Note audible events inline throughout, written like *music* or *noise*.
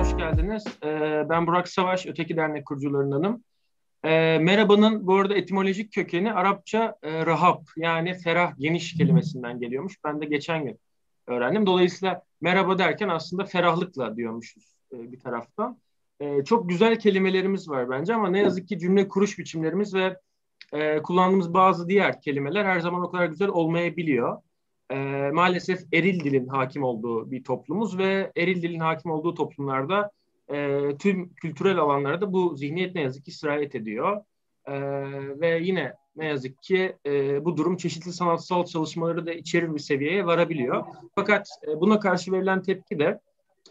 hoş geldiniz. Ee, ben Burak Savaş, Öteki Dernek kurucularındanım. Ee, merhabanın bu arada etimolojik kökeni Arapça e, rahap yani ferah, geniş kelimesinden geliyormuş. Ben de geçen gün öğrendim. Dolayısıyla merhaba derken aslında ferahlıkla diyormuşuz e, bir taraftan. E, çok güzel kelimelerimiz var bence ama ne yazık ki cümle kuruş biçimlerimiz ve kullandığımız bazı diğer kelimeler her zaman o kadar güzel olmayabiliyor e, maalesef eril dilin hakim olduğu bir toplumuz ve eril dilin hakim olduğu toplumlarda e, tüm kültürel alanlarda bu zihniyet ne yazık ki sirayet ediyor. E, ve yine ne yazık ki e, bu durum çeşitli sanatsal çalışmaları da içerir bir seviyeye varabiliyor. Fakat e, buna karşı verilen tepki de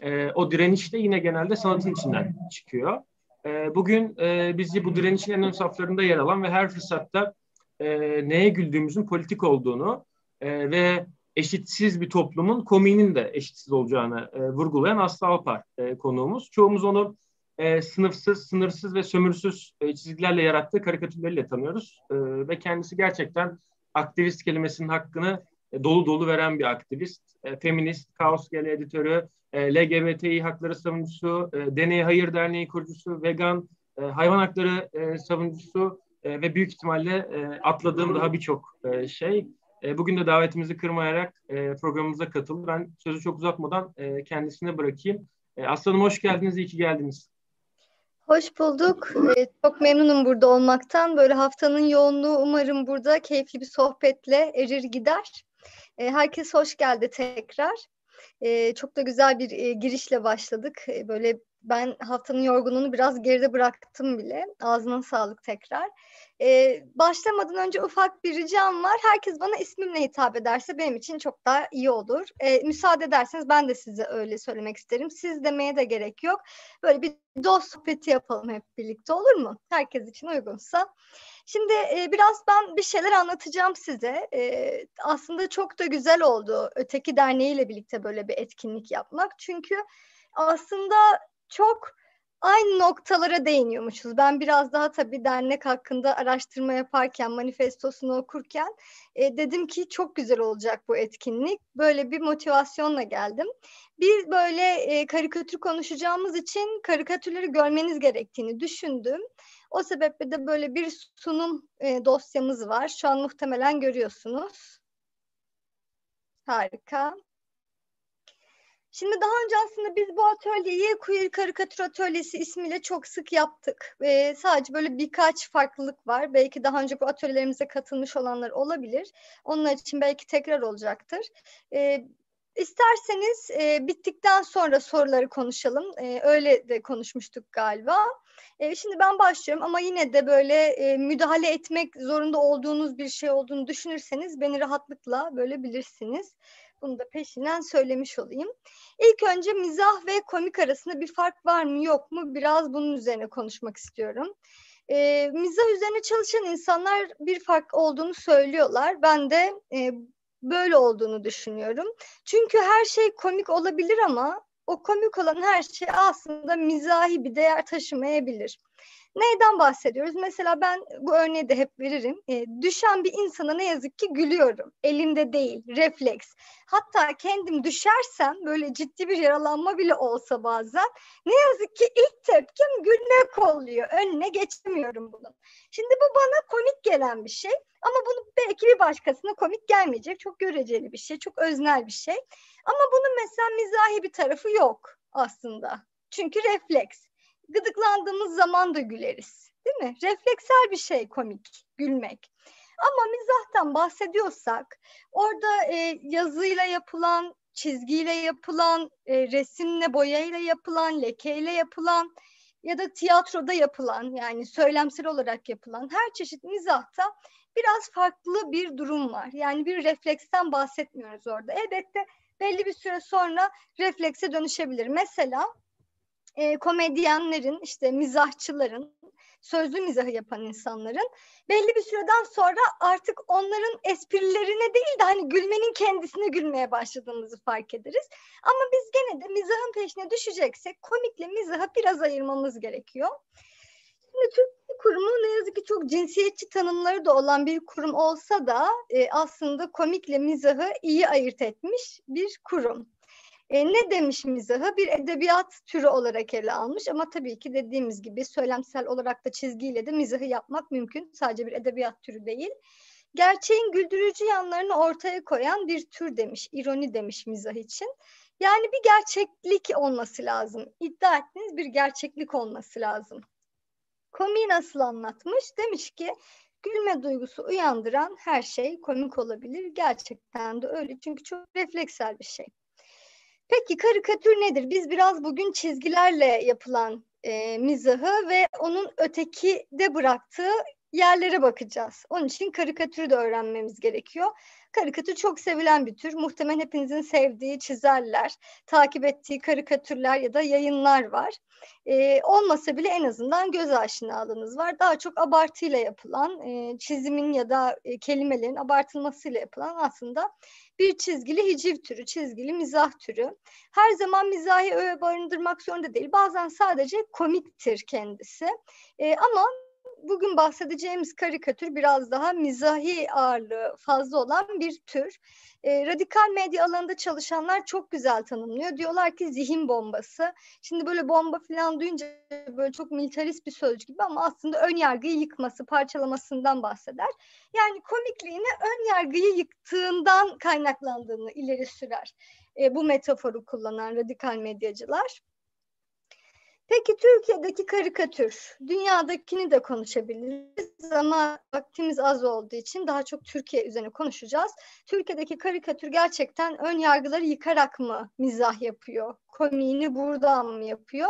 e, o direniş de yine genelde sanatın içinden çıkıyor. E, bugün e, bizi bu direnişin en ön saflarında yer alan ve her fırsatta e, neye güldüğümüzün politik olduğunu e, ve eşitsiz bir toplumun komiğinin de eşitsiz olacağını e, vurgulayan Aslı Alpar e, konuğumuz. Çoğumuz onu e, sınıfsız, sınırsız ve sömürsüz e, çizgilerle yarattığı karikatürleriyle tanıyoruz. E, ve kendisi gerçekten aktivist kelimesinin hakkını e, dolu dolu veren bir aktivist. E, feminist, Kaos Gel editörü, e, LGBTİ hakları savunucusu, e, Deney Hayır Derneği kurucusu, vegan, e, hayvan hakları e, savunucusu e, ve büyük ihtimalle e, atladığım daha birçok e, şey. E, bugün de davetimizi kırmayarak e, programımıza katıldı. Ben sözü çok uzatmadan e, kendisine bırakayım. Aslanım hoş geldiniz, iyi ki geldiniz. Hoş bulduk. Çok memnunum burada olmaktan. Böyle haftanın yoğunluğu umarım burada keyifli bir sohbetle erir gider. Herkes hoş geldi tekrar. Çok da güzel bir girişle başladık. Böyle ben haftanın yorgunluğunu biraz geride bıraktım bile. Ağzına sağlık tekrar. Ee, başlamadan önce ufak bir ricam var. Herkes bana ismimle hitap ederse benim için çok daha iyi olur. Ee, müsaade ederseniz ben de size öyle söylemek isterim. Siz demeye de gerek yok. Böyle bir dost sohbeti yapalım hep birlikte olur mu? Herkes için uygunsa. Şimdi e, biraz ben bir şeyler anlatacağım size. E, aslında çok da güzel oldu Öteki Derneği ile birlikte böyle bir etkinlik yapmak. Çünkü aslında çok aynı noktalara değiniyormuşuz. Ben biraz daha tabii dernek hakkında araştırma yaparken, manifestosunu okurken e, dedim ki çok güzel olacak bu etkinlik. Böyle bir motivasyonla geldim. Bir böyle e, karikatür konuşacağımız için karikatürleri görmeniz gerektiğini düşündüm. O sebeple de böyle bir sunum e, dosyamız var. Şu an muhtemelen görüyorsunuz. Harika. Şimdi daha önce aslında biz bu atölyeyi Queer Karikatür Atölyesi ismiyle çok sık yaptık. Ve sadece böyle birkaç farklılık var. Belki daha önce bu atölyelerimize katılmış olanlar olabilir. Onlar için belki tekrar olacaktır. Ee, İsterseniz e, bittikten sonra soruları konuşalım. E, öyle de konuşmuştuk galiba. E, şimdi ben başlıyorum ama yine de böyle e, müdahale etmek zorunda olduğunuz bir şey olduğunu düşünürseniz beni rahatlıkla böyle bilirsiniz. Bunu da peşinden söylemiş olayım. İlk önce mizah ve komik arasında bir fark var mı yok mu biraz bunun üzerine konuşmak istiyorum. E, mizah üzerine çalışan insanlar bir fark olduğunu söylüyorlar. Ben de e, böyle olduğunu düşünüyorum. Çünkü her şey komik olabilir ama o komik olan her şey aslında mizahi bir değer taşımayabilir. Neyden bahsediyoruz? Mesela ben bu örneği de hep veririm. E, düşen bir insana ne yazık ki gülüyorum. Elimde değil, refleks. Hatta kendim düşersem böyle ciddi bir yaralanma bile olsa bazen ne yazık ki ilk tepkim gülmek oluyor. Önüne geçemiyorum bunu. Şimdi bu bana komik gelen bir şey. Ama bunu belki bir başkasına komik gelmeyecek. Çok göreceli bir şey, çok öznel bir şey. Ama bunun mesela mizahi bir tarafı yok aslında. Çünkü refleks gıdıklandığımız zaman da güleriz. Değil mi? Refleksel bir şey komik, gülmek. Ama mizahtan bahsediyorsak orada e, yazıyla yapılan, çizgiyle yapılan, e, resimle, boyayla yapılan, lekeyle yapılan ya da tiyatroda yapılan yani söylemsel olarak yapılan her çeşit mizahta biraz farklı bir durum var. Yani bir refleksten bahsetmiyoruz orada. Elbette belli bir süre sonra reflekse dönüşebilir. Mesela e, komedyenlerin, işte mizahçıların, sözlü mizahı yapan insanların belli bir süreden sonra artık onların esprilerine değil de hani gülmenin kendisine gülmeye başladığımızı fark ederiz. Ama biz gene de mizahın peşine düşeceksek komikle mizahı biraz ayırmamız gerekiyor. Şimdi Türk kurumu ne yazık ki çok cinsiyetçi tanımları da olan bir kurum olsa da e, aslında komikle mizahı iyi ayırt etmiş bir kurum. E, ne demiş mizahı? Bir edebiyat türü olarak ele almış ama tabii ki dediğimiz gibi söylemsel olarak da çizgiyle de mizahı yapmak mümkün. Sadece bir edebiyat türü değil. Gerçeğin güldürücü yanlarını ortaya koyan bir tür demiş, ironi demiş mizah için. Yani bir gerçeklik olması lazım. İddia ettiğiniz bir gerçeklik olması lazım. Komiği nasıl anlatmış? Demiş ki gülme duygusu uyandıran her şey komik olabilir. Gerçekten de öyle çünkü çok refleksel bir şey. Peki karikatür nedir? Biz biraz bugün çizgilerle yapılan e, mizahı ve onun öteki de bıraktığı yerlere bakacağız. Onun için karikatürü de öğrenmemiz gerekiyor. Karikatür çok sevilen bir tür. Muhtemelen hepinizin sevdiği çizerler, takip ettiği karikatürler ya da yayınlar var. Ee, olmasa bile en azından göz aşinalığınız var. Daha çok abartıyla yapılan, e, çizimin ya da e, kelimelerin abartılmasıyla yapılan aslında bir çizgili hiciv türü, çizgili mizah türü. Her zaman mizahi öğe barındırmak zorunda değil. Bazen sadece komiktir kendisi. E, ama bugün bahsedeceğimiz karikatür biraz daha mizahi ağırlığı fazla olan bir tür. E, radikal medya alanında çalışanlar çok güzel tanımlıyor. Diyorlar ki zihin bombası. Şimdi böyle bomba falan duyunca böyle çok militarist bir söz gibi ama aslında ön yargıyı yıkması, parçalamasından bahseder. Yani komikliğini ön yargıyı yıktığından kaynaklandığını ileri sürer. E, bu metaforu kullanan radikal medyacılar. Peki Türkiye'deki karikatür, dünyadakini de konuşabiliriz ama vaktimiz az olduğu için daha çok Türkiye üzerine konuşacağız. Türkiye'deki karikatür gerçekten ön yargıları yıkarak mı mizah yapıyor? Komiğini buradan mı yapıyor?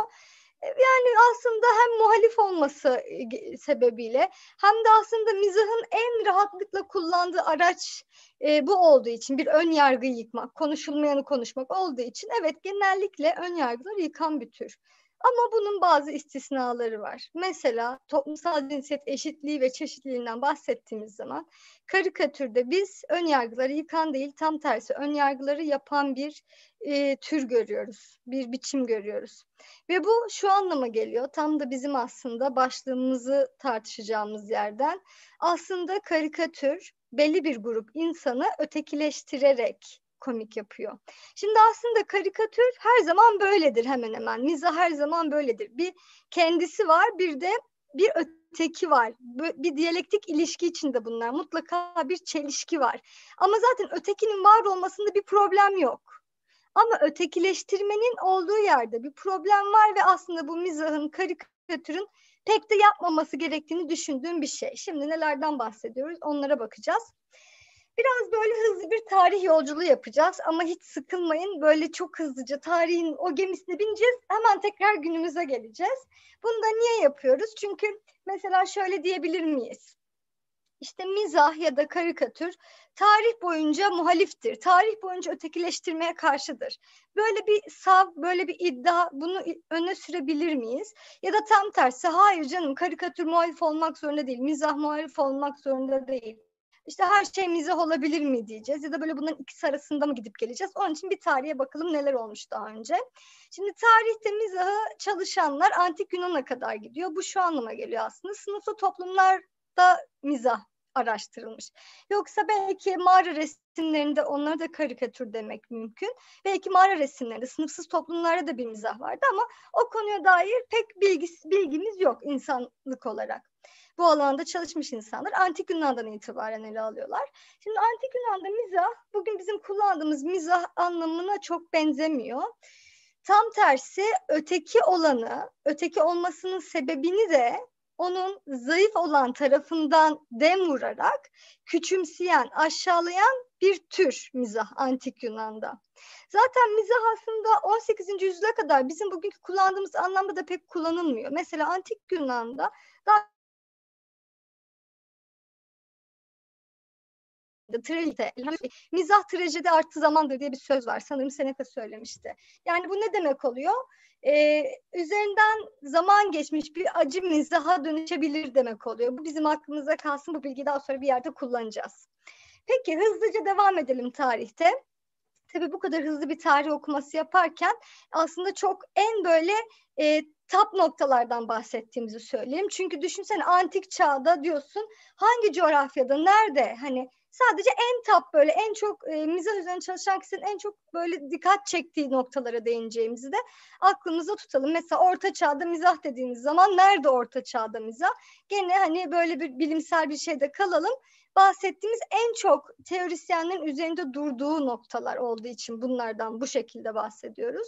E, yani aslında hem muhalif olması e, sebebiyle hem de aslında mizahın en rahatlıkla kullandığı araç e, bu olduğu için bir ön yargı yıkmak, konuşulmayanı konuşmak olduğu için evet genellikle ön yargıları yıkan bir tür. Ama bunun bazı istisnaları var. Mesela toplumsal cinsiyet eşitliği ve çeşitliliğinden bahsettiğimiz zaman karikatürde biz ön yargıları yıkan değil tam tersi ön yargıları yapan bir e, tür görüyoruz. Bir biçim görüyoruz. Ve bu şu anlama geliyor. Tam da bizim aslında başlığımızı tartışacağımız yerden. Aslında karikatür belli bir grup insanı ötekileştirerek komik yapıyor. Şimdi aslında karikatür her zaman böyledir hemen hemen. Mizah her zaman böyledir. Bir kendisi var bir de bir öteki var. Bir diyalektik ilişki içinde bunlar. Mutlaka bir çelişki var. Ama zaten ötekinin var olmasında bir problem yok. Ama ötekileştirmenin olduğu yerde bir problem var ve aslında bu mizahın, karikatürün pek de yapmaması gerektiğini düşündüğüm bir şey. Şimdi nelerden bahsediyoruz onlara bakacağız. Biraz böyle hızlı bir tarih yolculuğu yapacağız ama hiç sıkılmayın. Böyle çok hızlıca tarihin o gemisine bineceğiz. Hemen tekrar günümüze geleceğiz. Bunu da niye yapıyoruz? Çünkü mesela şöyle diyebilir miyiz? İşte mizah ya da karikatür tarih boyunca muhaliftir. Tarih boyunca ötekileştirmeye karşıdır. Böyle bir sav, böyle bir iddia bunu öne sürebilir miyiz? Ya da tam tersi hayır canım karikatür muhalif olmak zorunda değil. Mizah muhalif olmak zorunda değil işte her şey mizah olabilir mi diyeceğiz ya da böyle bunların ikisi arasında mı gidip geleceğiz? Onun için bir tarihe bakalım neler olmuş daha önce. Şimdi tarihte mizahı çalışanlar antik Yunan'a kadar gidiyor. Bu şu anlama geliyor aslında. Sınıflı toplumlarda mizah araştırılmış. Yoksa belki mağara resimlerinde onlara da karikatür demek mümkün. Belki mağara resimlerinde sınıfsız toplumlarda da bir mizah vardı ama o konuya dair pek bilgisi, bilgimiz yok insanlık olarak bu alanda çalışmış insanlar antik Yunan'dan itibaren ele alıyorlar. Şimdi antik Yunan'da mizah bugün bizim kullandığımız mizah anlamına çok benzemiyor. Tam tersi öteki olanı, öteki olmasının sebebini de onun zayıf olan tarafından dem vurarak küçümseyen, aşağılayan bir tür mizah antik Yunan'da. Zaten mizah aslında 18. yüzyıla kadar bizim bugünkü kullandığımız anlamda da pek kullanılmıyor. Mesela antik Yunan'da daha trajedi, mizah trajedi artı zamandır diye bir söz var. Sanırım Seneca söylemişti. Yani bu ne demek oluyor? Ee, üzerinden zaman geçmiş bir acı mizaha dönüşebilir demek oluyor. Bu bizim aklımıza kalsın. Bu bilgiyi daha sonra bir yerde kullanacağız. Peki hızlıca devam edelim tarihte. Tabii bu kadar hızlı bir tarih okuması yaparken aslında çok en böyle e, tap noktalardan bahsettiğimizi söyleyeyim. Çünkü düşünsene antik çağda diyorsun hangi coğrafyada, nerede hani sadece en tap böyle en çok e, mizah üzerine çalışan kişinin en çok böyle dikkat çektiği noktalara değineceğimizi de aklımıza tutalım. Mesela orta çağda mizah dediğimiz zaman nerede orta çağda mizah? Gene hani böyle bir bilimsel bir şeyde kalalım bahsettiğimiz en çok teorisyenlerin üzerinde durduğu noktalar olduğu için bunlardan bu şekilde bahsediyoruz.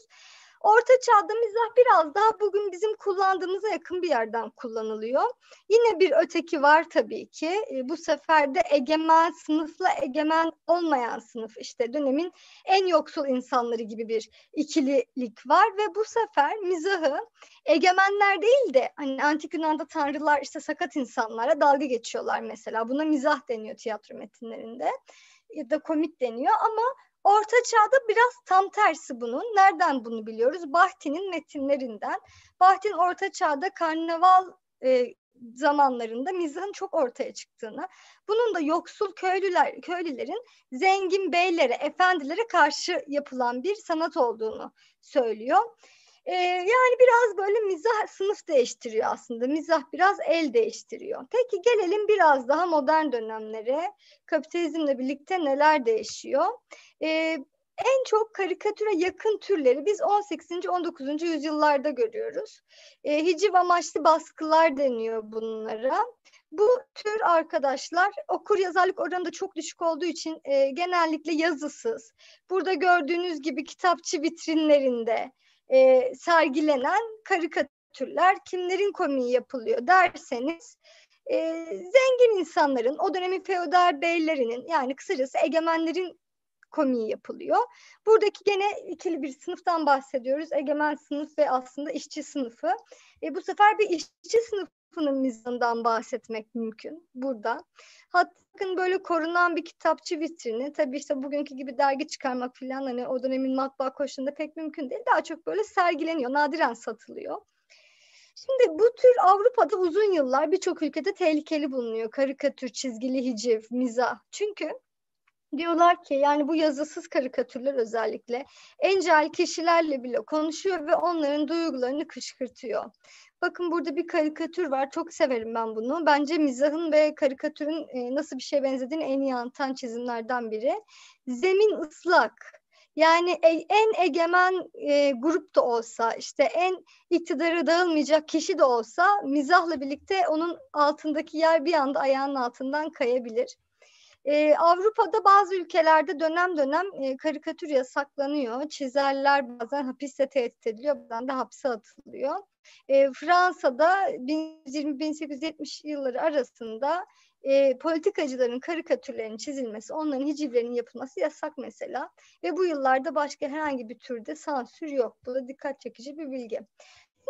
Orta çağda mizah biraz daha bugün bizim kullandığımıza yakın bir yerden kullanılıyor. Yine bir öteki var tabii ki. E, bu sefer de egemen sınıfla egemen olmayan sınıf işte dönemin en yoksul insanları gibi bir ikililik var ve bu sefer mizahı egemenler değil de hani antik Yunan'da tanrılar işte sakat insanlara dalga geçiyorlar mesela. Buna mizah deniyor tiyatro metinlerinde ya da komik deniyor ama Orta Çağ'da biraz tam tersi bunun. Nereden bunu biliyoruz? Bahti'nin metinlerinden. Bahti'nin Orta Çağ'da karnaval e, zamanlarında mizahın çok ortaya çıktığını, bunun da yoksul köylüler köylülerin zengin beylere, efendilere karşı yapılan bir sanat olduğunu söylüyor. Ee, yani biraz böyle mizah sınıf değiştiriyor aslında. Mizah biraz el değiştiriyor. Peki gelelim biraz daha modern dönemlere. Kapitalizmle birlikte neler değişiyor? Ee, en çok karikatüre yakın türleri biz 18. 19. yüzyıllarda görüyoruz. E, hiciv amaçlı baskılar deniyor bunlara. Bu tür arkadaşlar okur yazarlık oranı da çok düşük olduğu için e, genellikle yazısız. Burada gördüğünüz gibi kitapçı vitrinlerinde e, sergilenen karikatürler kimlerin komiği yapılıyor derseniz e, zengin insanların o dönemin feodal beylerinin yani kısacası egemenlerin komiği yapılıyor. Buradaki gene ikili bir sınıftan bahsediyoruz. Egemen sınıf ve aslında işçi sınıfı. E, bu sefer bir işçi sınıfının mizahından bahsetmek mümkün burada. Hatta böyle korunan bir kitapçı vitrini, tabii işte bugünkü gibi dergi çıkarmak falan hani o dönemin matbaa koşulunda pek mümkün değil. Daha çok böyle sergileniyor, nadiren satılıyor. Şimdi bu tür Avrupa'da uzun yıllar birçok ülkede tehlikeli bulunuyor. Karikatür, çizgili hiciv, mizah. Çünkü diyorlar ki yani bu yazısız karikatürler özellikle encel kişilerle bile konuşuyor ve onların duygularını kışkırtıyor. Bakın burada bir karikatür var. Çok severim ben bunu. Bence mizahın ve karikatürün e, nasıl bir şeye benzediğini en iyi anlatan çizimlerden biri. Zemin ıslak. Yani e, en egemen e, grup da olsa, işte en iktidarı dağılmayacak kişi de olsa mizahla birlikte onun altındaki yer bir anda ayağının altından kayabilir. Ee, Avrupa'da bazı ülkelerde dönem dönem e, karikatür yasaklanıyor. Çizerler bazen hapiste tehdit ediliyor, bazen de hapse atılıyor. E, Fransa'da 1820-1870 yılları arasında e, politikacıların karikatürlerinin çizilmesi, onların hicivlerinin yapılması yasak mesela. Ve bu yıllarda başka herhangi bir türde sansür yok. Bu da dikkat çekici bir bilgi.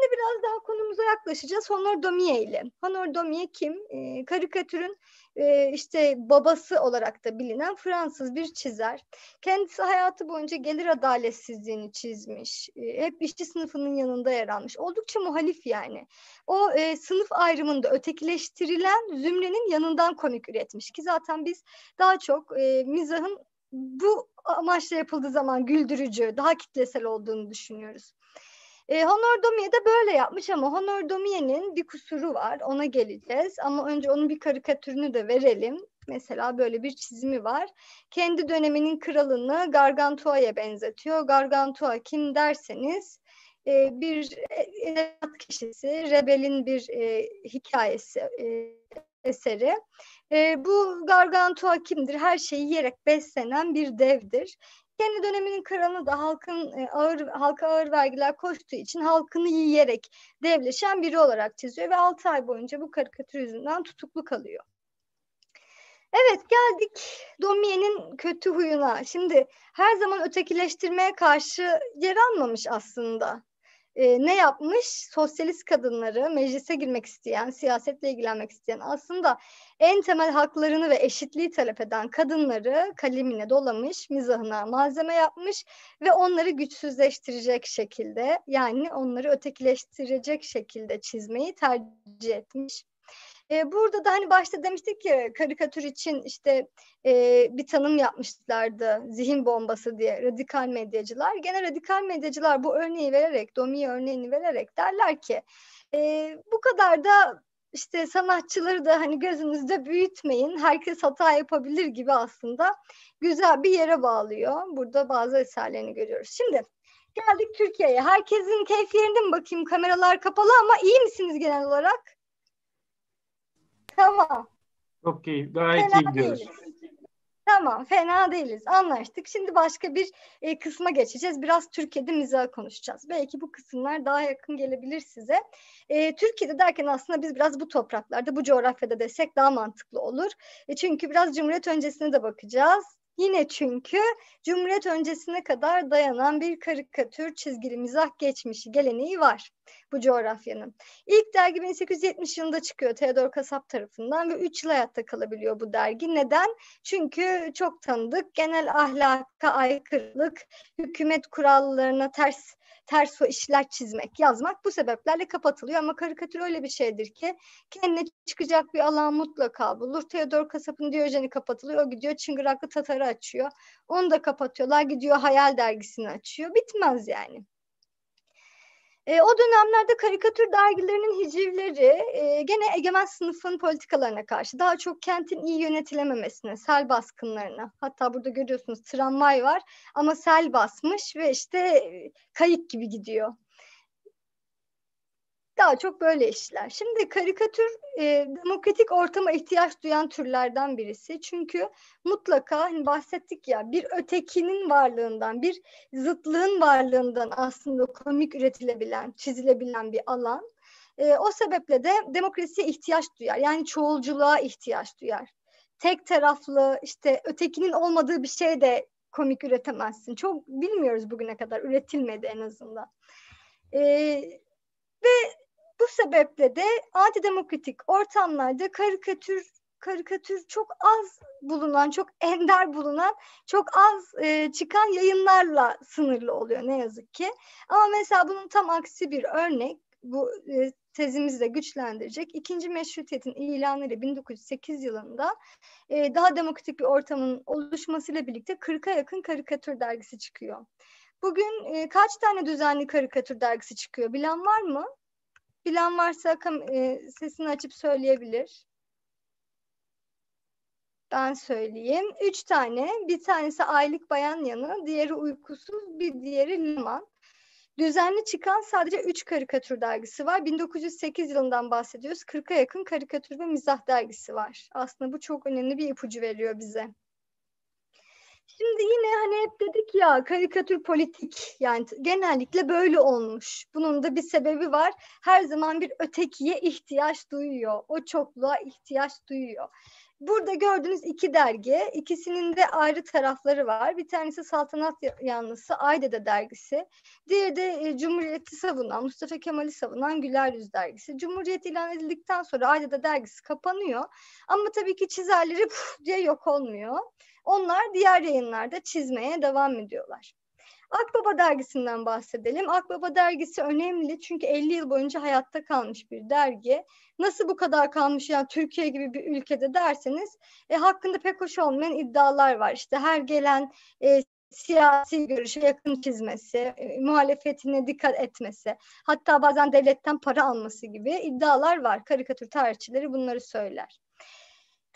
Şimdi biraz daha konumuza yaklaşacağız. Honor Domie ile. Honor Domie kim? E, karikatürün e, işte babası olarak da bilinen Fransız bir çizer. Kendisi hayatı boyunca gelir adaletsizliğini çizmiş. E, hep işçi sınıfının yanında yer almış. Oldukça muhalif yani. O e, sınıf ayrımında ötekileştirilen zümrenin yanından komik üretmiş ki zaten biz daha çok e, mizahın bu amaçla yapıldığı zaman güldürücü, daha kitlesel olduğunu düşünüyoruz. E, Honor Domie de böyle yapmış ama Honor Domie'nin bir kusuru var. Ona geleceğiz. Ama önce onun bir karikatürünü de verelim. Mesela böyle bir çizimi var. Kendi döneminin kralını Gargantua'ya benzetiyor. Gargantua kim derseniz e, bir e, kişisi, rebelin bir e, hikayesi, e, eseri. E, bu Gargantua kimdir? Her şeyi yiyerek beslenen bir devdir. Kendi döneminin kralını da halkın e, ağır halka ağır vergiler koştuğu için halkını yiyerek devleşen biri olarak çiziyor ve 6 ay boyunca bu karikatür yüzünden tutuklu kalıyor. Evet geldik Domie'nin kötü huyuna. Şimdi her zaman ötekileştirmeye karşı yer almamış aslında e, ne yapmış? Sosyalist kadınları, meclise girmek isteyen, siyasetle ilgilenmek isteyen, aslında en temel haklarını ve eşitliği talep eden kadınları kalemine dolamış, mizahına malzeme yapmış ve onları güçsüzleştirecek şekilde, yani onları ötekileştirecek şekilde çizmeyi tercih etmiş. E, burada da hani başta demiştik ki karikatür için işte e, bir tanım yapmışlardı zihin bombası diye radikal medyacılar. Gene radikal medyacılar bu örneği vererek, Domi örneğini vererek derler ki e, bu kadar da işte sanatçıları da hani gözünüzde büyütmeyin. Herkes hata yapabilir gibi aslında güzel bir yere bağlıyor. Burada bazı eserlerini görüyoruz. Şimdi geldik Türkiye'ye. Herkesin keyfi yerinde mi bakayım? Kameralar kapalı ama iyi misiniz genel olarak? Tamam. Çok iyi. Gayet Fena iyi gidiyoruz. Değiliz. Tamam, fena değiliz. Anlaştık. Şimdi başka bir e, kısma geçeceğiz. Biraz Türkiye'de mizah konuşacağız. Belki bu kısımlar daha yakın gelebilir size. E, Türkiye'de derken aslında biz biraz bu topraklarda, bu coğrafyada desek daha mantıklı olur. E, çünkü biraz Cumhuriyet öncesine de bakacağız. Yine çünkü Cumhuriyet öncesine kadar dayanan bir karikatür çizgili mizah geçmişi geleneği var bu coğrafyanın. İlk dergi 1870 yılında çıkıyor Theodor Kasap tarafından ve 3 yıl hayatta kalabiliyor bu dergi. Neden? Çünkü çok tanıdık genel ahlaka aykırılık, hükümet kurallarına ters ters işler çizmek, yazmak bu sebeplerle kapatılıyor. Ama karikatür öyle bir şeydir ki kendine çıkacak bir alan mutlaka bulur. Theodor Kasap'ın Diyojen'i kapatılıyor. O gidiyor Çıngıraklı Tatar'ı açıyor. Onu da kapatıyorlar. Gidiyor Hayal dergisini açıyor. Bitmez yani. E, o dönemlerde karikatür dergilerinin hicivleri e, gene egemen sınıfın politikalarına karşı daha çok kentin iyi yönetilememesine, sel baskınlarına. Hatta burada görüyorsunuz tramvay var ama sel basmış ve işte e, kayık gibi gidiyor. Daha çok böyle işler. Şimdi karikatür e, demokratik ortama ihtiyaç duyan türlerden birisi. Çünkü mutlaka hani bahsettik ya bir ötekinin varlığından, bir zıtlığın varlığından aslında komik üretilebilen, çizilebilen bir alan. E, o sebeple de demokrasiye ihtiyaç duyar. Yani çoğulculuğa ihtiyaç duyar. Tek taraflı işte ötekinin olmadığı bir şey de komik üretemezsin. Çok bilmiyoruz bugüne kadar üretilmedi en azından. E, ve bu sebeple de antidemokratik ortamlarda karikatür karikatür çok az bulunan, çok ender bulunan, çok az e, çıkan yayınlarla sınırlı oluyor ne yazık ki. Ama mesela bunun tam aksi bir örnek bu e, tezimizi de güçlendirecek. İkinci meşrutiyetin ilanıyla 1908 yılında e, daha demokratik bir ortamın oluşmasıyla birlikte 40'a yakın karikatür dergisi çıkıyor. Bugün e, kaç tane düzenli karikatür dergisi çıkıyor bilen var mı? Bilen varsa e, sesini açıp söyleyebilir. Ben söyleyeyim. Üç tane. Bir tanesi Aylık Bayan Yanı, diğeri Uykusuz, bir diğeri Liman. Düzenli çıkan sadece üç karikatür dergisi var. 1908 yılından bahsediyoruz. 40'a yakın karikatür ve mizah dergisi var. Aslında bu çok önemli bir ipucu veriyor bize. Şimdi yine hani hep dedik ya karikatür politik yani genellikle böyle olmuş. Bunun da bir sebebi var. Her zaman bir ötekiye ihtiyaç duyuyor. O çokluğa ihtiyaç duyuyor. Burada gördüğünüz iki dergi, ikisinin de ayrı tarafları var. Bir tanesi Saltanat Yanlısı Aydede dergisi. Diğeri de e, Cumhuriyeti savunan, Mustafa Kemal'i savunan Güler Yüz dergisi. Cumhuriyet ilan edildikten sonra Aydede dergisi kapanıyor. Ama tabii ki çizerleri diye yok olmuyor. Onlar diğer yayınlarda çizmeye devam ediyorlar. Akbaba dergisinden bahsedelim. Akbaba dergisi önemli çünkü 50 yıl boyunca hayatta kalmış bir dergi. Nasıl bu kadar kalmış yani Türkiye gibi bir ülkede derseniz e, hakkında pek hoş olmayan iddialar var. İşte her gelen e, siyasi görüşe yakın çizmesi, e, muhalefetine dikkat etmesi, hatta bazen devletten para alması gibi iddialar var. Karikatür tarihçileri bunları söyler.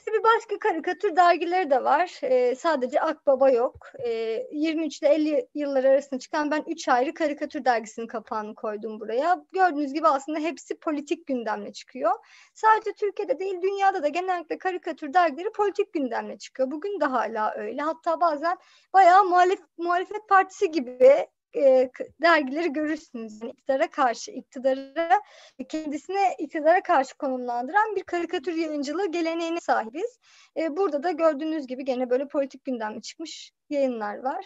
Bir başka karikatür dergileri de var. E, sadece Akbaba yok. E, 23 ile 50 yıllar arasında çıkan ben 3 ayrı karikatür dergisinin kapağını koydum buraya. Gördüğünüz gibi aslında hepsi politik gündemle çıkıyor. Sadece Türkiye'de değil dünyada da genellikle karikatür dergileri politik gündemle çıkıyor. Bugün de hala öyle. Hatta bazen bayağı muhalef, muhalefet partisi gibi e, dergileri görürsünüz. Yani iktidara karşı, iktidara kendisine iktidara karşı konumlandıran bir karikatür yayıncılığı geleneğine sahibiz. E, burada da gördüğünüz gibi gene böyle politik gündemle çıkmış yayınlar var.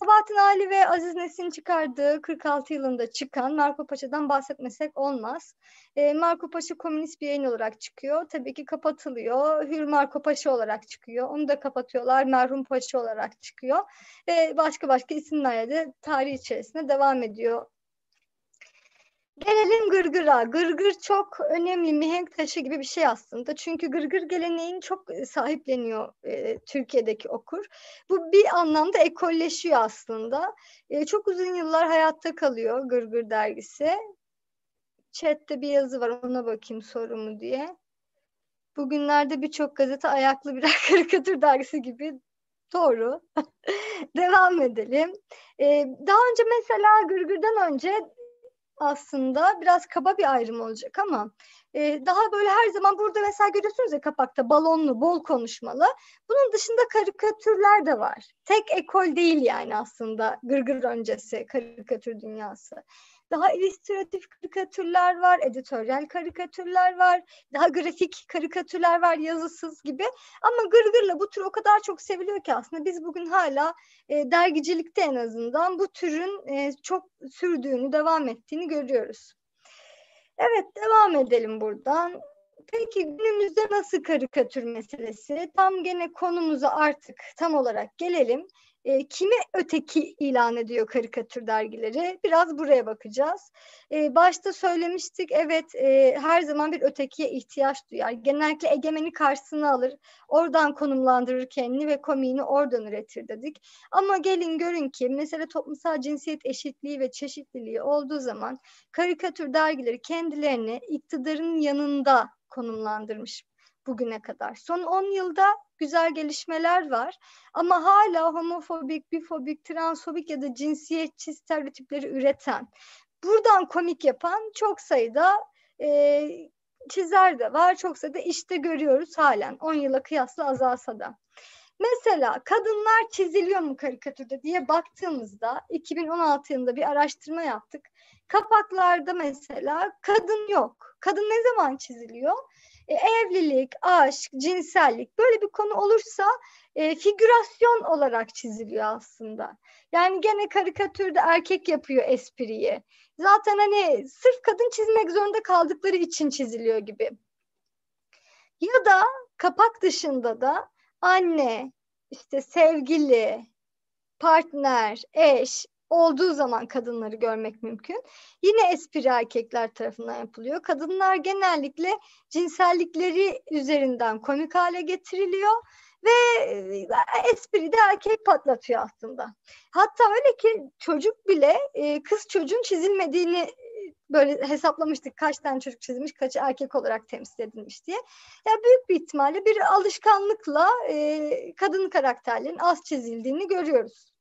Sabahattin Ali ve Aziz Nesin çıkardığı 46 yılında çıkan Marco Paşa'dan bahsetmesek olmaz. E, Marco Paşa komünist bir yayın olarak çıkıyor. Tabii ki kapatılıyor. Hür Marco Paşa olarak çıkıyor. Onu da kapatıyorlar. Merhum Paşa olarak çıkıyor. Ve başka başka isimlerle de tarih içerisinde devam ediyor Gelelim gırgıra. Gırgır çok önemli mihenk taşı gibi bir şey aslında. Çünkü gırgır geleneğin çok e, sahipleniyor e, Türkiye'deki okur. Bu bir anlamda ekolleşiyor aslında. E, çok uzun yıllar hayatta kalıyor Gırgır dergisi. chatte bir yazı var ona bakayım soru mu diye. Bugünlerde birçok gazete ayaklı birer *laughs* karikatür dergisi gibi. Doğru. *laughs* Devam edelim. Ee, daha önce mesela Gırgır'dan önce aslında biraz kaba bir ayrım olacak ama e, daha böyle her zaman burada mesela görüyorsunuz ya kapakta balonlu, bol konuşmalı. Bunun dışında karikatürler de var. Tek ekol değil yani aslında Gırgır öncesi karikatür dünyası. Daha illüstratif karikatürler var, editoryal karikatürler var, daha grafik karikatürler var, yazısız gibi. Ama Gırgır'la bu tür o kadar çok seviliyor ki aslında biz bugün hala e, dergicilikte en azından bu türün e, çok sürdüğünü, devam ettiğini görüyoruz. Evet, devam edelim buradan. Peki günümüzde nasıl karikatür meselesi? Tam gene konumuza artık tam olarak gelelim e, kimi öteki ilan ediyor karikatür dergileri? Biraz buraya bakacağız. E, başta söylemiştik evet e, her zaman bir ötekiye ihtiyaç duyar. Genellikle egemeni karşısına alır. Oradan konumlandırır kendini ve komiğini oradan üretir dedik. Ama gelin görün ki mesela toplumsal cinsiyet eşitliği ve çeşitliliği olduğu zaman karikatür dergileri kendilerini iktidarın yanında konumlandırmış bugüne kadar. Son 10 yılda güzel gelişmeler var ama hala homofobik, bifobik, transfobik ya da cinsiyetçi stereotipleri üreten, buradan komik yapan çok sayıda e, çizer de var. Çok sayıda işte görüyoruz halen 10 yıla kıyasla azalsa da. Mesela kadınlar çiziliyor mu karikatürde diye baktığımızda 2016 yılında bir araştırma yaptık. Kapaklarda mesela kadın yok. Kadın ne zaman çiziliyor? E, evlilik, aşk, cinsellik böyle bir konu olursa e, figürasyon olarak çiziliyor aslında. Yani gene karikatürde erkek yapıyor espriyi. Zaten hani sırf kadın çizmek zorunda kaldıkları için çiziliyor gibi. Ya da kapak dışında da anne, işte sevgili, partner, eş, olduğu zaman kadınları görmek mümkün. Yine espri erkekler tarafından yapılıyor. Kadınlar genellikle cinsellikleri üzerinden komik hale getiriliyor ve e, espri de erkek patlatıyor aslında. Hatta öyle ki çocuk bile e, kız çocuğun çizilmediğini e, böyle hesaplamıştık kaç tane çocuk çizilmiş, kaçı erkek olarak temsil edilmiş diye. Ya büyük bir ihtimalle bir alışkanlıkla kadın karakterlerin az çizildiğini görüyoruz.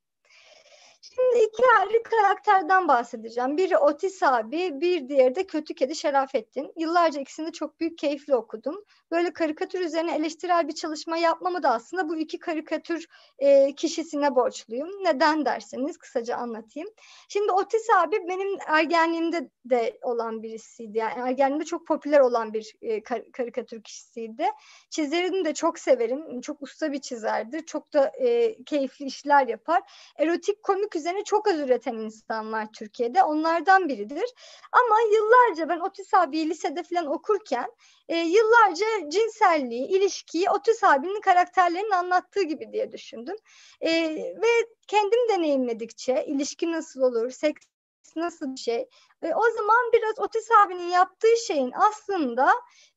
Şimdi iki ayrı karakterden bahsedeceğim. Biri Otis abi, bir diğeri de Kötü Kedi Şerafettin. Yıllarca ikisini çok büyük keyifle okudum. Böyle karikatür üzerine eleştirel bir çalışma yapmamı da aslında bu iki karikatür e, kişisine borçluyum. Neden derseniz kısaca anlatayım. Şimdi Otis abi benim ergenliğimde de olan birisiydi. Yani ergenliğimde çok popüler olan bir e, kar- karikatür kişisiydi. Çizerini de çok severim. Çok usta bir çizerdir. Çok da e, keyifli işler yapar. Erotik komik üzerine çok az üreten insan var Türkiye'de. Onlardan biridir. Ama yıllarca ben Otis abiyi lisede falan okurken e, yıllarca cinselliği, ilişkiyi Otis abinin karakterlerinin anlattığı gibi diye düşündüm. E, ve kendim deneyimledikçe ilişki nasıl olur, seks nasıl bir şey. E, o zaman biraz Otis abinin yaptığı şeyin aslında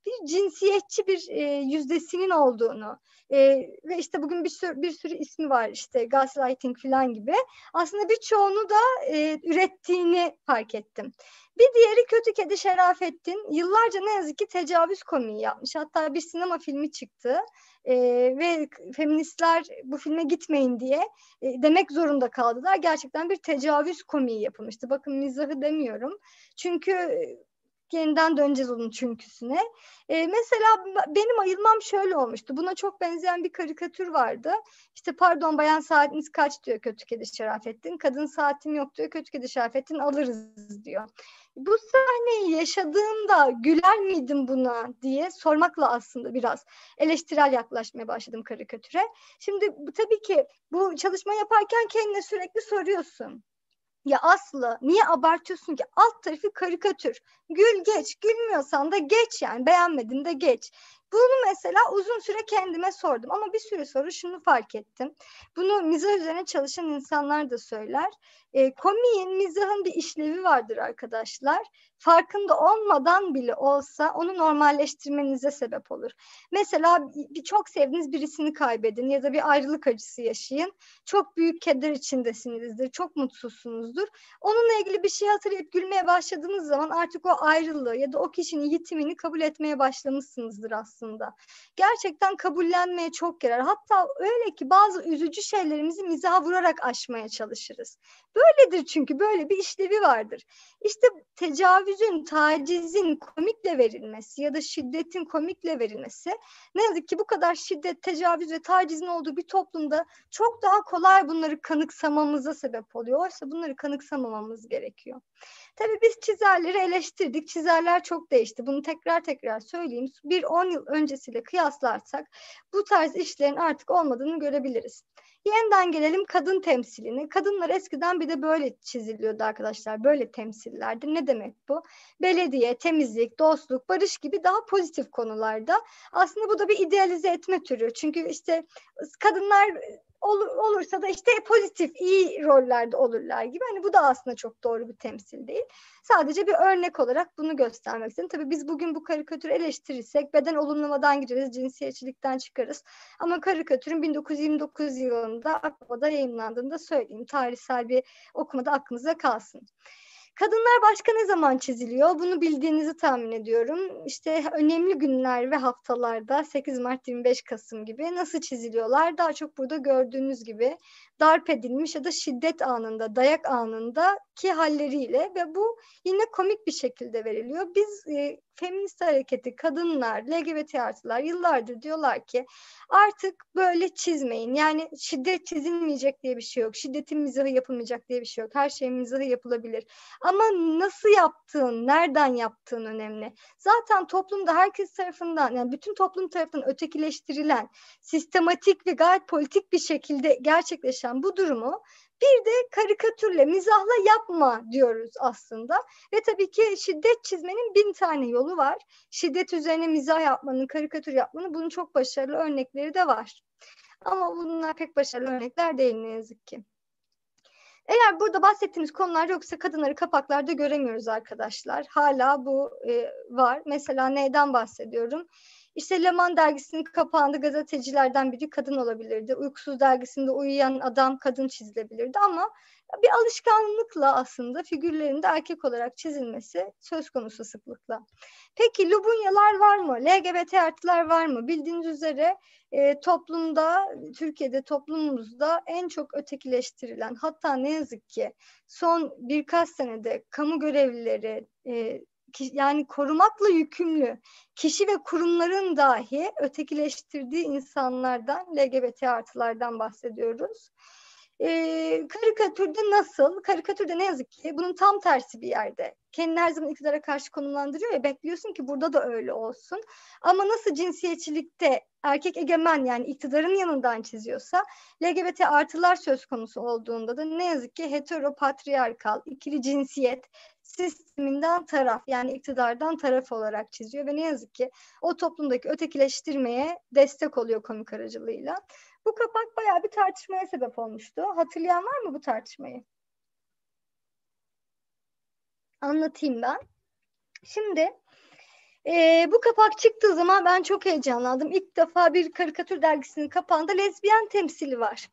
bir cinsiyetçi bir e, yüzdesinin olduğunu e, ve işte bugün bir sürü, bir sürü ismi var işte gaslighting falan gibi. Aslında birçoğunu da e, ürettiğini fark ettim. Bir diğeri Kötü Kedi Şerafettin. Yıllarca ne yazık ki tecavüz komiği yapmış. Hatta bir sinema filmi çıktı. E, ve feministler bu filme gitmeyin diye e, demek zorunda kaldılar. Gerçekten bir tecavüz komiği yapılmıştı. Bakın mizahı demiyorum. Çünkü yeniden döneceğiz onun çünküsüne. E, mesela benim ayılmam şöyle olmuştu. Buna çok benzeyen bir karikatür vardı. İşte pardon bayan saatiniz kaç diyor kötü kedi Şerafettin. Kadın saatim yok diyor kötü kedi Şerafettin alırız diyor. Bu sahneyi yaşadığımda güler miydim buna diye sormakla aslında biraz eleştirel yaklaşmaya başladım karikatüre. Şimdi tabii ki bu çalışma yaparken kendine sürekli soruyorsun. Ya Aslı niye abartıyorsun ki? Alt tarafı karikatür. Gül geç, gülmüyorsan da geç yani beğenmedin de geç. Bunu mesela uzun süre kendime sordum ama bir süre sonra şunu fark ettim. Bunu mizah üzerine çalışan insanlar da söyler. E, komiğin, mizahın bir işlevi vardır arkadaşlar. Farkında olmadan bile olsa onu normalleştirmenize sebep olur. Mesela bir çok sevdiğiniz birisini kaybedin ya da bir ayrılık acısı yaşayın. Çok büyük keder içindesinizdir, çok mutsuzsunuzdur. Onunla ilgili bir şey hatırlayıp gülmeye başladığınız zaman artık o ayrılığı ya da o kişinin yitimini kabul etmeye başlamışsınızdır aslında. Gerçekten kabullenmeye çok yarar. Hatta öyle ki bazı üzücü şeylerimizi mizaha vurarak aşmaya çalışırız. Böyledir çünkü böyle bir işlevi vardır. İşte tecavüzün, tacizin komikle verilmesi ya da şiddetin komikle verilmesi ne yazık ki bu kadar şiddet, tecavüz ve tacizin olduğu bir toplumda çok daha kolay bunları kanıksamamıza sebep oluyor. Oysa bunları kanıksamamamız gerekiyor. Tabii biz çizerleri eleştirdik. Çizerler çok değişti. Bunu tekrar tekrar söyleyeyim. Bir 10 yıl öncesiyle kıyaslarsak bu tarz işlerin artık olmadığını görebiliriz. Yeniden gelelim kadın temsiline. Kadınlar eskiden bir de böyle çiziliyordu arkadaşlar. Böyle temsillerdi. Ne demek bu? Belediye, temizlik, dostluk, barış gibi daha pozitif konularda. Aslında bu da bir idealize etme türü. Çünkü işte kadınlar olur, olursa da işte pozitif, iyi rollerde olurlar gibi. Hani bu da aslında çok doğru bir temsil değil. Sadece bir örnek olarak bunu göstermek istedim. Tabii biz bugün bu karikatürü eleştirirsek beden olumlamadan gireriz, cinsiyetçilikten çıkarız. Ama karikatürün 1929 yılında Akbaba yayınlandığında söyleyeyim. Tarihsel bir okumada aklınıza kalsın. Kadınlar başka ne zaman çiziliyor? Bunu bildiğinizi tahmin ediyorum. İşte önemli günler ve haftalarda 8 Mart 25 Kasım gibi nasıl çiziliyorlar? Daha çok burada gördüğünüz gibi darp edilmiş ya da şiddet anında, dayak anında ki halleriyle ve bu yine komik bir şekilde veriliyor. Biz e, feminist hareketi, kadınlar, LGBT artılar yıllardır diyorlar ki artık böyle çizmeyin. Yani şiddet çizilmeyecek diye bir şey yok. Şiddetin mizahı yapılmayacak diye bir şey yok. Her şeyin mizahı yapılabilir. Ama nasıl yaptığın, nereden yaptığın önemli. Zaten toplumda herkes tarafından yani bütün toplum tarafından ötekileştirilen, sistematik ve gayet politik bir şekilde gerçekleşen bu durumu bir de karikatürle, mizahla yapma diyoruz aslında. Ve tabii ki şiddet çizmenin bin tane yolu var. Şiddet üzerine mizah yapmanın, karikatür yapmanın bunun çok başarılı örnekleri de var. Ama bunlar pek başarılı örnekler değil ne yazık ki. Eğer burada bahsettiğimiz konular yoksa kadınları kapaklarda göremiyoruz arkadaşlar. Hala bu e, var. Mesela neyden bahsediyorum? İşte Leman dergisinin kapağında gazetecilerden biri kadın olabilirdi. Uykusuz dergisinde uyuyan adam kadın çizilebilirdi ama bir alışkanlıkla aslında figürlerinde erkek olarak çizilmesi söz konusu sıklıkla. Peki Lubunyalar var mı? LGBT artılar var mı? Bildiğiniz üzere e, toplumda, Türkiye'de toplumumuzda en çok ötekileştirilen hatta ne yazık ki son birkaç senede kamu görevlileri, e, yani korumakla yükümlü kişi ve kurumların dahi ötekileştirdiği insanlardan, LGBT artılardan bahsediyoruz. Ee, karikatürde nasıl? Karikatürde ne yazık ki bunun tam tersi bir yerde. Kendini her zaman iktidara karşı konumlandırıyor ya bekliyorsun ki burada da öyle olsun. Ama nasıl cinsiyetçilikte erkek egemen yani iktidarın yanından çiziyorsa LGBT artılar söz konusu olduğunda da ne yazık ki heteropatriyarkal, ikili cinsiyet, sisteminden taraf yani iktidardan taraf olarak çiziyor ve ne yazık ki o toplumdaki ötekileştirmeye destek oluyor komik aracılığıyla. Bu kapak bayağı bir tartışmaya sebep olmuştu. Hatırlayan var mı bu tartışmayı? Anlatayım ben. Şimdi e, bu kapak çıktığı zaman ben çok heyecanlandım. İlk defa bir karikatür dergisinin kapağında lezbiyen temsili var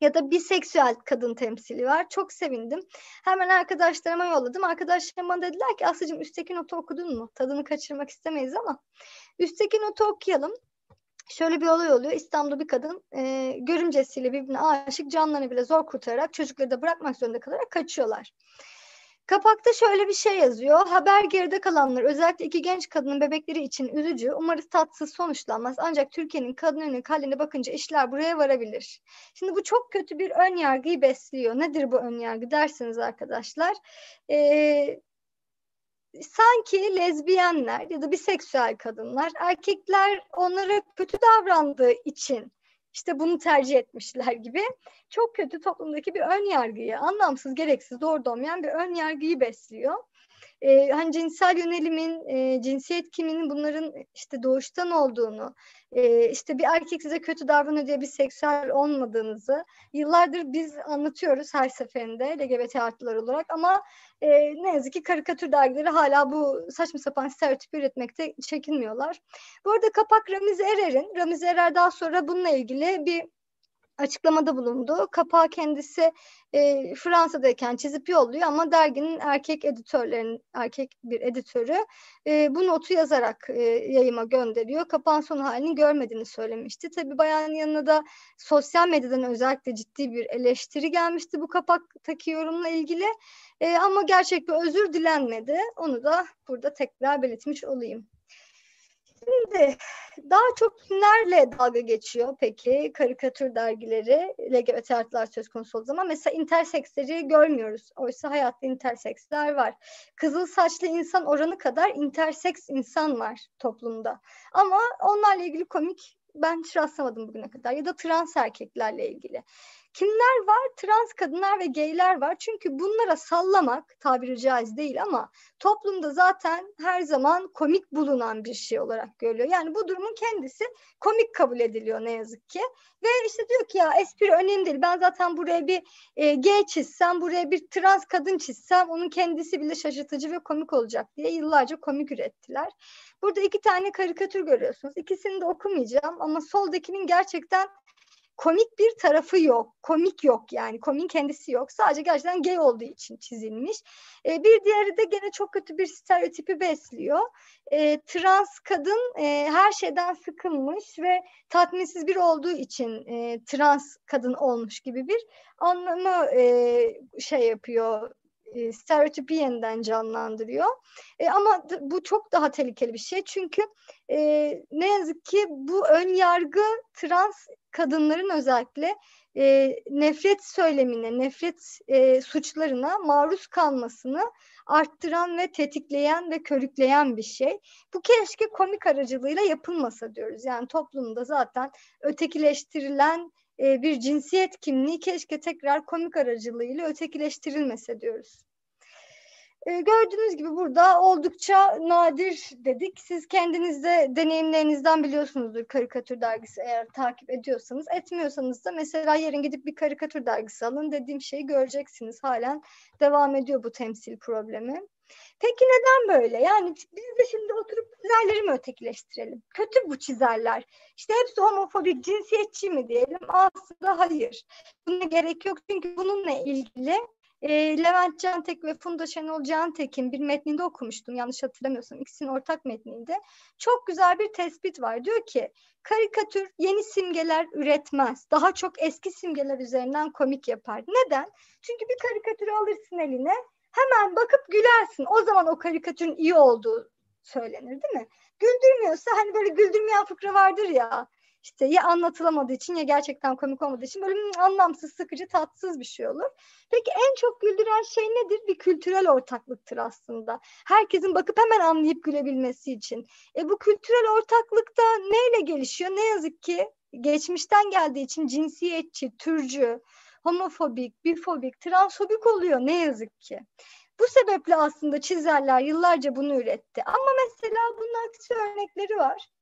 ya da biseksüel kadın temsili var. Çok sevindim. Hemen arkadaşlarıma yolladım. Arkadaşlarım bana dediler ki Aslı'cığım üstteki notu okudun mu? Tadını kaçırmak istemeyiz ama üstteki notu okuyalım. Şöyle bir olay oluyor. İstanbul'da bir kadın e, görümcesiyle birbirine aşık canlarını bile zor kurtararak çocukları da bırakmak zorunda kalarak kaçıyorlar. Kapakta şöyle bir şey yazıyor. Haber geride kalanlar özellikle iki genç kadının bebekleri için üzücü. Umarız tatsız sonuçlanmaz. Ancak Türkiye'nin kadın örnek haline bakınca işler buraya varabilir. Şimdi bu çok kötü bir ön yargıyı besliyor. Nedir bu ön yargı dersiniz arkadaşlar? Ee, sanki lezbiyenler ya da biseksüel kadınlar erkekler onlara kötü davrandığı için işte bunu tercih etmişler gibi çok kötü toplumdaki bir ön yargıyı, anlamsız, gereksiz, doğru olmayan bir ön yargıyı besliyor. E, hani cinsel yönelimin, e, cinsiyet kiminin bunların işte doğuştan olduğunu, e, işte bir erkek size kötü davranıyor diye bir seksüel olmadığınızı yıllardır biz anlatıyoruz her seferinde LGBT artılar olarak ama e, ne yazık ki karikatür dergileri hala bu saçma sapan stereotip üretmekte çekinmiyorlar. Bu arada kapak Ramiz Erer'in, Ramiz Erer daha sonra bununla ilgili bir açıklamada bulundu. Kapağı kendisi e, Fransa'dayken çizip yolluyor ama derginin erkek editörlerin erkek bir editörü e, bu notu yazarak e, yayıma gönderiyor. Kapağın son halini görmediğini söylemişti. Tabi bayanın yanına da sosyal medyadan özellikle ciddi bir eleştiri gelmişti bu kapaktaki yorumla ilgili. E, ama gerçek bir özür dilenmedi. Onu da burada tekrar belirtmiş olayım. Şimdi daha çok kimlerle dalga geçiyor peki karikatür dergileri LGBT artılar söz konusu olduğu zaman mesela interseksleri görmüyoruz. Oysa hayatta interseksler var. Kızıl saçlı insan oranı kadar interseks insan var toplumda. Ama onlarla ilgili komik ben hiç rastlamadım bugüne kadar ya da trans erkeklerle ilgili. Kimler var? Trans kadınlar ve geyler var. Çünkü bunlara sallamak tabiri caiz değil ama toplumda zaten her zaman komik bulunan bir şey olarak görülüyor. Yani bu durumun kendisi komik kabul ediliyor ne yazık ki. Ve işte diyor ki ya espri önemli değil. Ben zaten buraya bir e, gay çizsem, buraya bir trans kadın çizsem onun kendisi bile şaşırtıcı ve komik olacak diye yıllarca komik ürettiler. Burada iki tane karikatür görüyorsunuz. İkisini de okumayacağım ama soldakinin gerçekten komik bir tarafı yok. Komik yok yani. Komik kendisi yok. Sadece gerçekten gay olduğu için çizilmiş. E, bir diğeri de gene çok kötü bir stereotipi besliyor. E, trans kadın e, her şeyden sıkılmış ve tatminsiz bir olduğu için e, trans kadın olmuş gibi bir anlamı e, şey yapıyor e, stereotipi yeniden canlandırıyor. E, ama bu çok daha tehlikeli bir şey çünkü e, ne yazık ki bu ön yargı trans kadınların özellikle e, nefret söylemine, nefret e, suçlarına maruz kalmasını arttıran ve tetikleyen ve körükleyen bir şey. Bu keşke komik aracılığıyla yapılmasa diyoruz. Yani toplumda zaten ötekileştirilen e, bir cinsiyet kimliği keşke tekrar komik aracılığıyla ötekileştirilmese diyoruz. E, gördüğünüz gibi burada oldukça nadir dedik. Siz kendiniz de deneyimlerinizden biliyorsunuzdur karikatür dergisi eğer takip ediyorsanız. Etmiyorsanız da mesela yarın gidip bir karikatür dergisi alın dediğim şeyi göreceksiniz. Halen devam ediyor bu temsil problemi. Peki neden böyle? Yani biz de şimdi oturup çizerleri mi ötekileştirelim? Kötü bu çizerler. İşte hepsi homofobik, cinsiyetçi mi diyelim? Aslında hayır. Buna gerek yok çünkü bununla ilgili e, Levent Cantek ve Funda Şenol Cantek'in bir metninde okumuştum yanlış hatırlamıyorsam ikisinin ortak metninde. Çok güzel bir tespit var. Diyor ki karikatür yeni simgeler üretmez. Daha çok eski simgeler üzerinden komik yapar. Neden? Çünkü bir karikatürü alırsın eline hemen bakıp gülersin. O zaman o karikatürün iyi olduğu söylenir değil mi? Güldürmüyorsa hani böyle güldürmeyen fıkra vardır ya işte ya anlatılamadığı için ya gerçekten komik olmadığı için böyle hmm, anlamsız, sıkıcı, tatsız bir şey olur. Peki en çok güldüren şey nedir? Bir kültürel ortaklıktır aslında. Herkesin bakıp hemen anlayıp gülebilmesi için. E bu kültürel ortaklıkta neyle gelişiyor? Ne yazık ki geçmişten geldiği için cinsiyetçi, türcü, homofobik, bifobik, transfobik oluyor ne yazık ki. Bu sebeple aslında çizerler yıllarca bunu üretti. Ama mesela bunun aksi örnekleri var.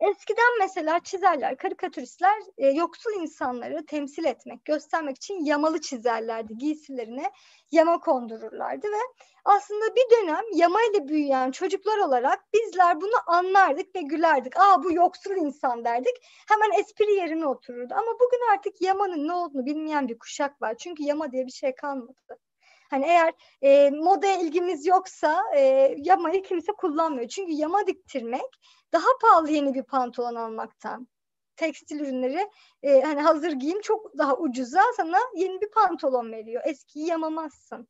Eskiden mesela çizerler, karikatüristler e, yoksul insanları temsil etmek, göstermek için yamalı çizerlerdi. Giysilerine yama kondururlardı ve aslında bir dönem yama ile büyüyen çocuklar olarak bizler bunu anlardık ve gülerdik. Aa bu yoksul insan derdik. Hemen espri yerine otururdu. Ama bugün artık yamanın ne olduğunu bilmeyen bir kuşak var. Çünkü yama diye bir şey kalmadı. Hani eğer e, modaya ilgimiz yoksa e, yamayı kimse kullanmıyor. Çünkü yama diktirmek daha pahalı yeni bir pantolon almaktan. Tekstil ürünleri e, hani hazır giyim çok daha ucuza sana yeni bir pantolon veriyor. Eskiyi yamamazsın.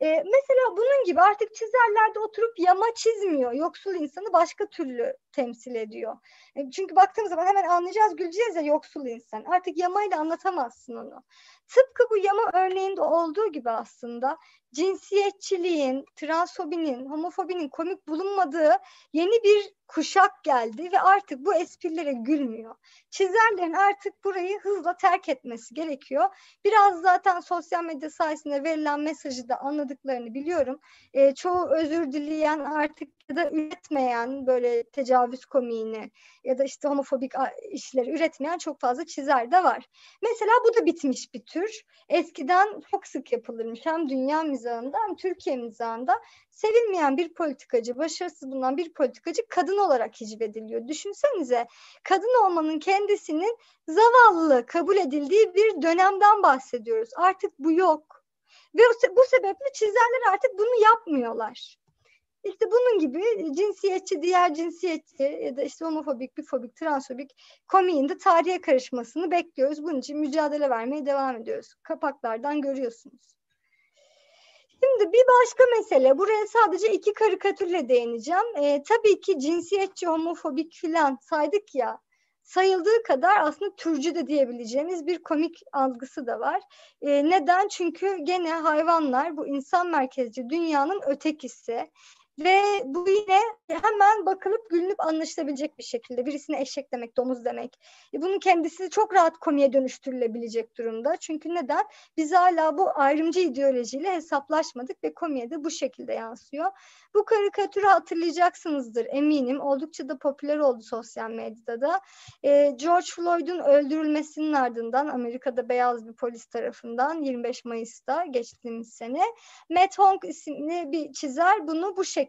E, mesela bunun gibi artık çizerler de oturup yama çizmiyor. Yoksul insanı başka türlü temsil ediyor. E, çünkü baktığımız zaman hemen anlayacağız, güleceğiz ya yoksul insan. Artık yamayla anlatamazsın onu. Tıpkı bu yama örneğinde olduğu gibi aslında cinsiyetçiliğin, transfobinin, homofobinin komik bulunmadığı yeni bir kuşak geldi ve artık bu esprilere gülmüyor. Çizerlerin artık burayı hızla terk etmesi gerekiyor. Biraz zaten sosyal medya sayesinde verilen mesajı da anladıklarını biliyorum. E, çoğu özür dileyen artık ya da üretmeyen böyle tecavüz komiğini ya da işte homofobik işleri üretmeyen çok fazla çizer de var. Mesela bu da bitmiş bir tür. Eskiden çok sık yapılırmış hem dünya mizahında hem Türkiye mizahında sevilmeyen bir politikacı, başarısız bulunan bir politikacı kadın olarak hicvediliyor. Düşünsenize kadın olmanın kendisinin zavallı kabul edildiği bir dönemden bahsediyoruz. Artık bu yok. Ve bu sebeple çizerler artık bunu yapmıyorlar. İşte bunun gibi cinsiyetçi, diğer cinsiyetçi ya da işte homofobik, bifobik, transfobik komiğin de tarihe karışmasını bekliyoruz. Bunun için mücadele vermeye devam ediyoruz. Kapaklardan görüyorsunuz. Şimdi bir başka mesele, buraya sadece iki karikatürle değineceğim. E, tabii ki cinsiyetçi, homofobik filan saydık ya, sayıldığı kadar aslında türcü de diyebileceğimiz bir komik algısı da var. E, neden? Çünkü gene hayvanlar bu insan merkezci dünyanın ötekisi. Ve bu yine hemen bakılıp gülünüp anlaşılabilecek bir şekilde. Birisine eşek demek, domuz demek. E bunun kendisi çok rahat komiye dönüştürülebilecek durumda. Çünkü neden? Biz hala bu ayrımcı ideolojiyle hesaplaşmadık ve komiye de bu şekilde yansıyor. Bu karikatürü hatırlayacaksınızdır eminim. Oldukça da popüler oldu sosyal medyada da. E, George Floyd'un öldürülmesinin ardından Amerika'da beyaz bir polis tarafından 25 Mayıs'ta geçtiğimiz sene Matt Hong isimli bir çizer bunu bu şekilde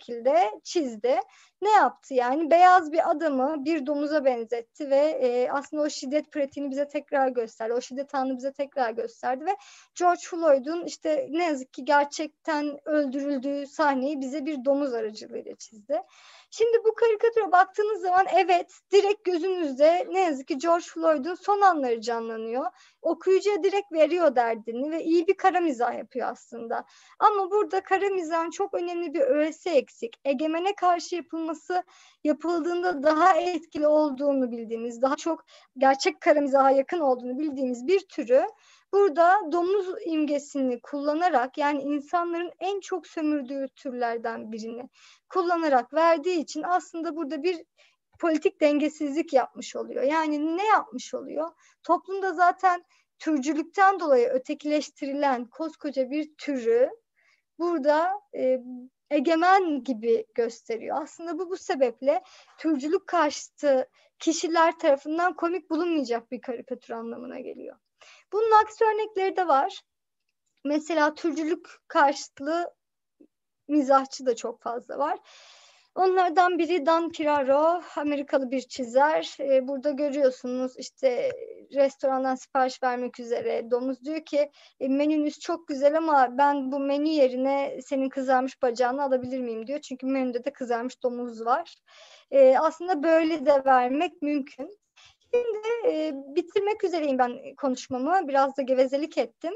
çizdi ne yaptı yani? Beyaz bir adamı bir domuza benzetti ve e, aslında o şiddet pratiğini bize tekrar gösterdi. O şiddet anını bize tekrar gösterdi ve George Floyd'un işte ne yazık ki gerçekten öldürüldüğü sahneyi bize bir domuz aracılığıyla çizdi. Şimdi bu karikatüre baktığınız zaman evet direkt gözünüzde ne yazık ki George Floyd'un son anları canlanıyor. Okuyucuya direkt veriyor derdini ve iyi bir kara mizah yapıyor aslında. Ama burada kara mizahın çok önemli bir öğesi eksik. Egemene karşı yapılması yapıldığında daha etkili olduğunu bildiğimiz, daha çok gerçek kara mizaha yakın olduğunu bildiğimiz bir türü Burada domuz imgesini kullanarak yani insanların en çok sömürdüğü türlerden birini kullanarak verdiği için aslında burada bir politik dengesizlik yapmış oluyor. Yani ne yapmış oluyor? Toplumda zaten türcülükten dolayı ötekileştirilen koskoca bir türü burada e, egemen gibi gösteriyor. Aslında bu bu sebeple türcülük karşıtı kişiler tarafından komik bulunmayacak bir karikatür anlamına geliyor. Bunun aksi örnekleri de var. Mesela türcülük karşıtlığı mizahçı da çok fazla var. Onlardan biri Dan Piraro, Amerikalı bir çizer. Ee, burada görüyorsunuz işte restorandan sipariş vermek üzere domuz diyor ki e, menünüz çok güzel ama ben bu menü yerine senin kızarmış bacağını alabilir miyim diyor. Çünkü menüde de kızarmış domuz var. Ee, aslında böyle de vermek mümkün. Şimdi e, bitirmek üzereyim ben konuşmamı. Biraz da gevezelik ettim.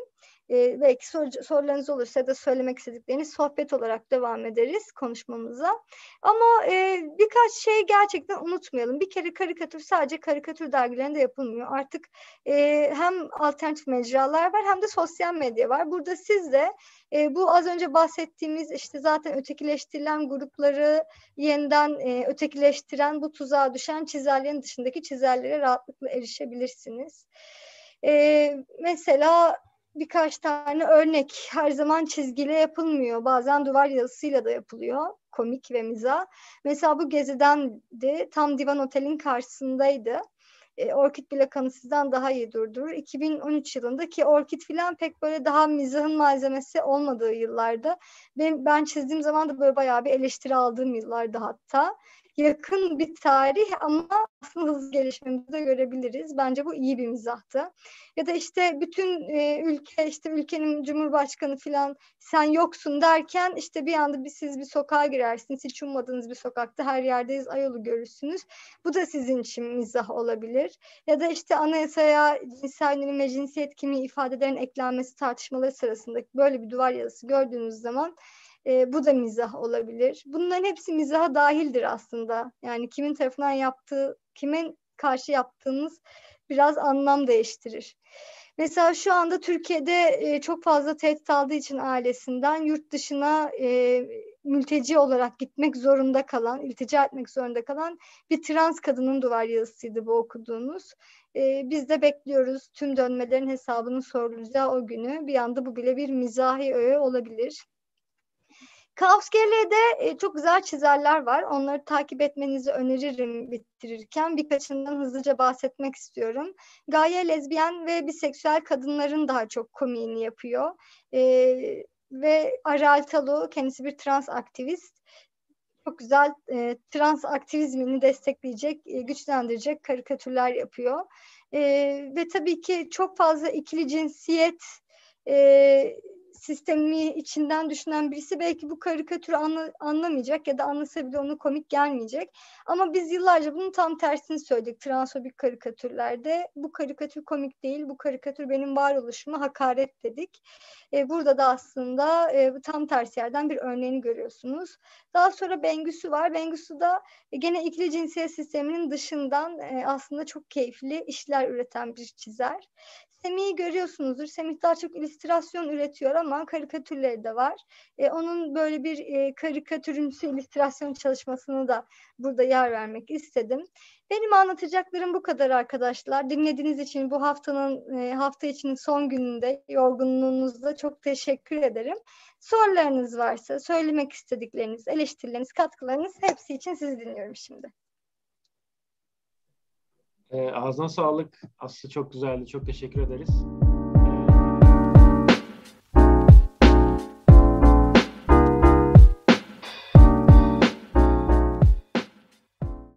E, belki sor, sorularınız olursa da söylemek istedikleriniz sohbet olarak devam ederiz konuşmamıza. Ama e, birkaç şey gerçekten unutmayalım. Bir kere karikatür sadece karikatür dergilerinde yapılmıyor. Artık e, hem alternatif mecralar var hem de sosyal medya var. Burada siz de e, bu az önce bahsettiğimiz işte zaten ötekileştirilen grupları yeniden e, ötekileştiren bu tuzağa düşen çizerlerin dışındaki çizerlere rahatlıkla erişebilirsiniz. E, mesela birkaç tane örnek her zaman çizgiyle yapılmıyor. Bazen duvar yazısıyla da yapılıyor. Komik ve miza. Mesela bu gezidendi. Tam Divan Otel'in karşısındaydı. E, Orkid bile kanı sizden daha iyi durdurur. 2013 yılında ki Orkid filan pek böyle daha mizahın malzemesi olmadığı yıllarda. Ben, ben çizdiğim zaman da böyle bayağı bir eleştiri aldığım yıllarda hatta yakın bir tarih ama aslında hızlı gelişmemizi de görebiliriz. Bence bu iyi bir mizahtı. Ya da işte bütün e, ülke işte ülkenin cumhurbaşkanı falan sen yoksun derken işte bir anda bir siz bir sokağa girersiniz. Hiç ummadığınız bir sokakta her yerdeyiz ayolu görürsünüz. Bu da sizin için mizah olabilir. Ya da işte anayasaya cinsel yönelim ve cinsiyet kimliği ifadelerin eklenmesi tartışmaları sırasında böyle bir duvar yazısı gördüğünüz zaman E, bu da mizah olabilir. Bunların hepsi mizaha dahildir aslında. Yani kimin tarafından yaptığı, kimin karşı yaptığınız biraz anlam değiştirir. Mesela şu anda Türkiye'de e, çok fazla tehdit aldığı için ailesinden yurt dışına e, mülteci olarak gitmek zorunda kalan, iltica etmek zorunda kalan bir trans kadının duvar yazısıydı bu okuduğunuz. E, biz de bekliyoruz tüm dönmelerin hesabının sorulacağı o günü. Bir anda bu bile bir mizahi öğe olabilir. Kaos GL'de e, çok güzel çizerler var. Onları takip etmenizi öneririm bitirirken. Birkaçından hızlıca bahsetmek istiyorum. Gaye lezbiyen ve biseksüel kadınların daha çok komiğini yapıyor. E, ve Aral Talu kendisi bir trans aktivist. Çok güzel e, trans aktivizmini destekleyecek, e, güçlendirecek karikatürler yapıyor. E, ve tabii ki çok fazla ikili cinsiyet e, sistemi içinden düşünen birisi belki bu karikatürü anla, anlamayacak ya da anlasa bile onu komik gelmeyecek. Ama biz yıllarca bunun tam tersini söyledik transfobik karikatürlerde. Bu karikatür komik değil, bu karikatür benim varoluşuma hakaret dedik. E, burada da aslında e, tam tersi yerden bir örneğini görüyorsunuz. Daha sonra Bengüsü var. Bengüsü da e, gene ikili cinsiyet sisteminin dışından e, aslında çok keyifli işler üreten bir çizer. Semih'i görüyorsunuzdur. Semih daha çok illüstrasyon üretiyor ama karikatürleri de var. E, onun böyle bir e, karikatürümsü illüstrasyon çalışmasını da burada yer vermek istedim. Benim anlatacaklarım bu kadar arkadaşlar. Dinlediğiniz için bu haftanın e, hafta içinin son gününde yorgunluğunuzda çok teşekkür ederim. Sorularınız varsa, söylemek istedikleriniz, eleştirileriniz, katkılarınız hepsi için sizi dinliyorum şimdi. E, ağzına sağlık. Aslı çok güzeldi. Çok teşekkür ederiz.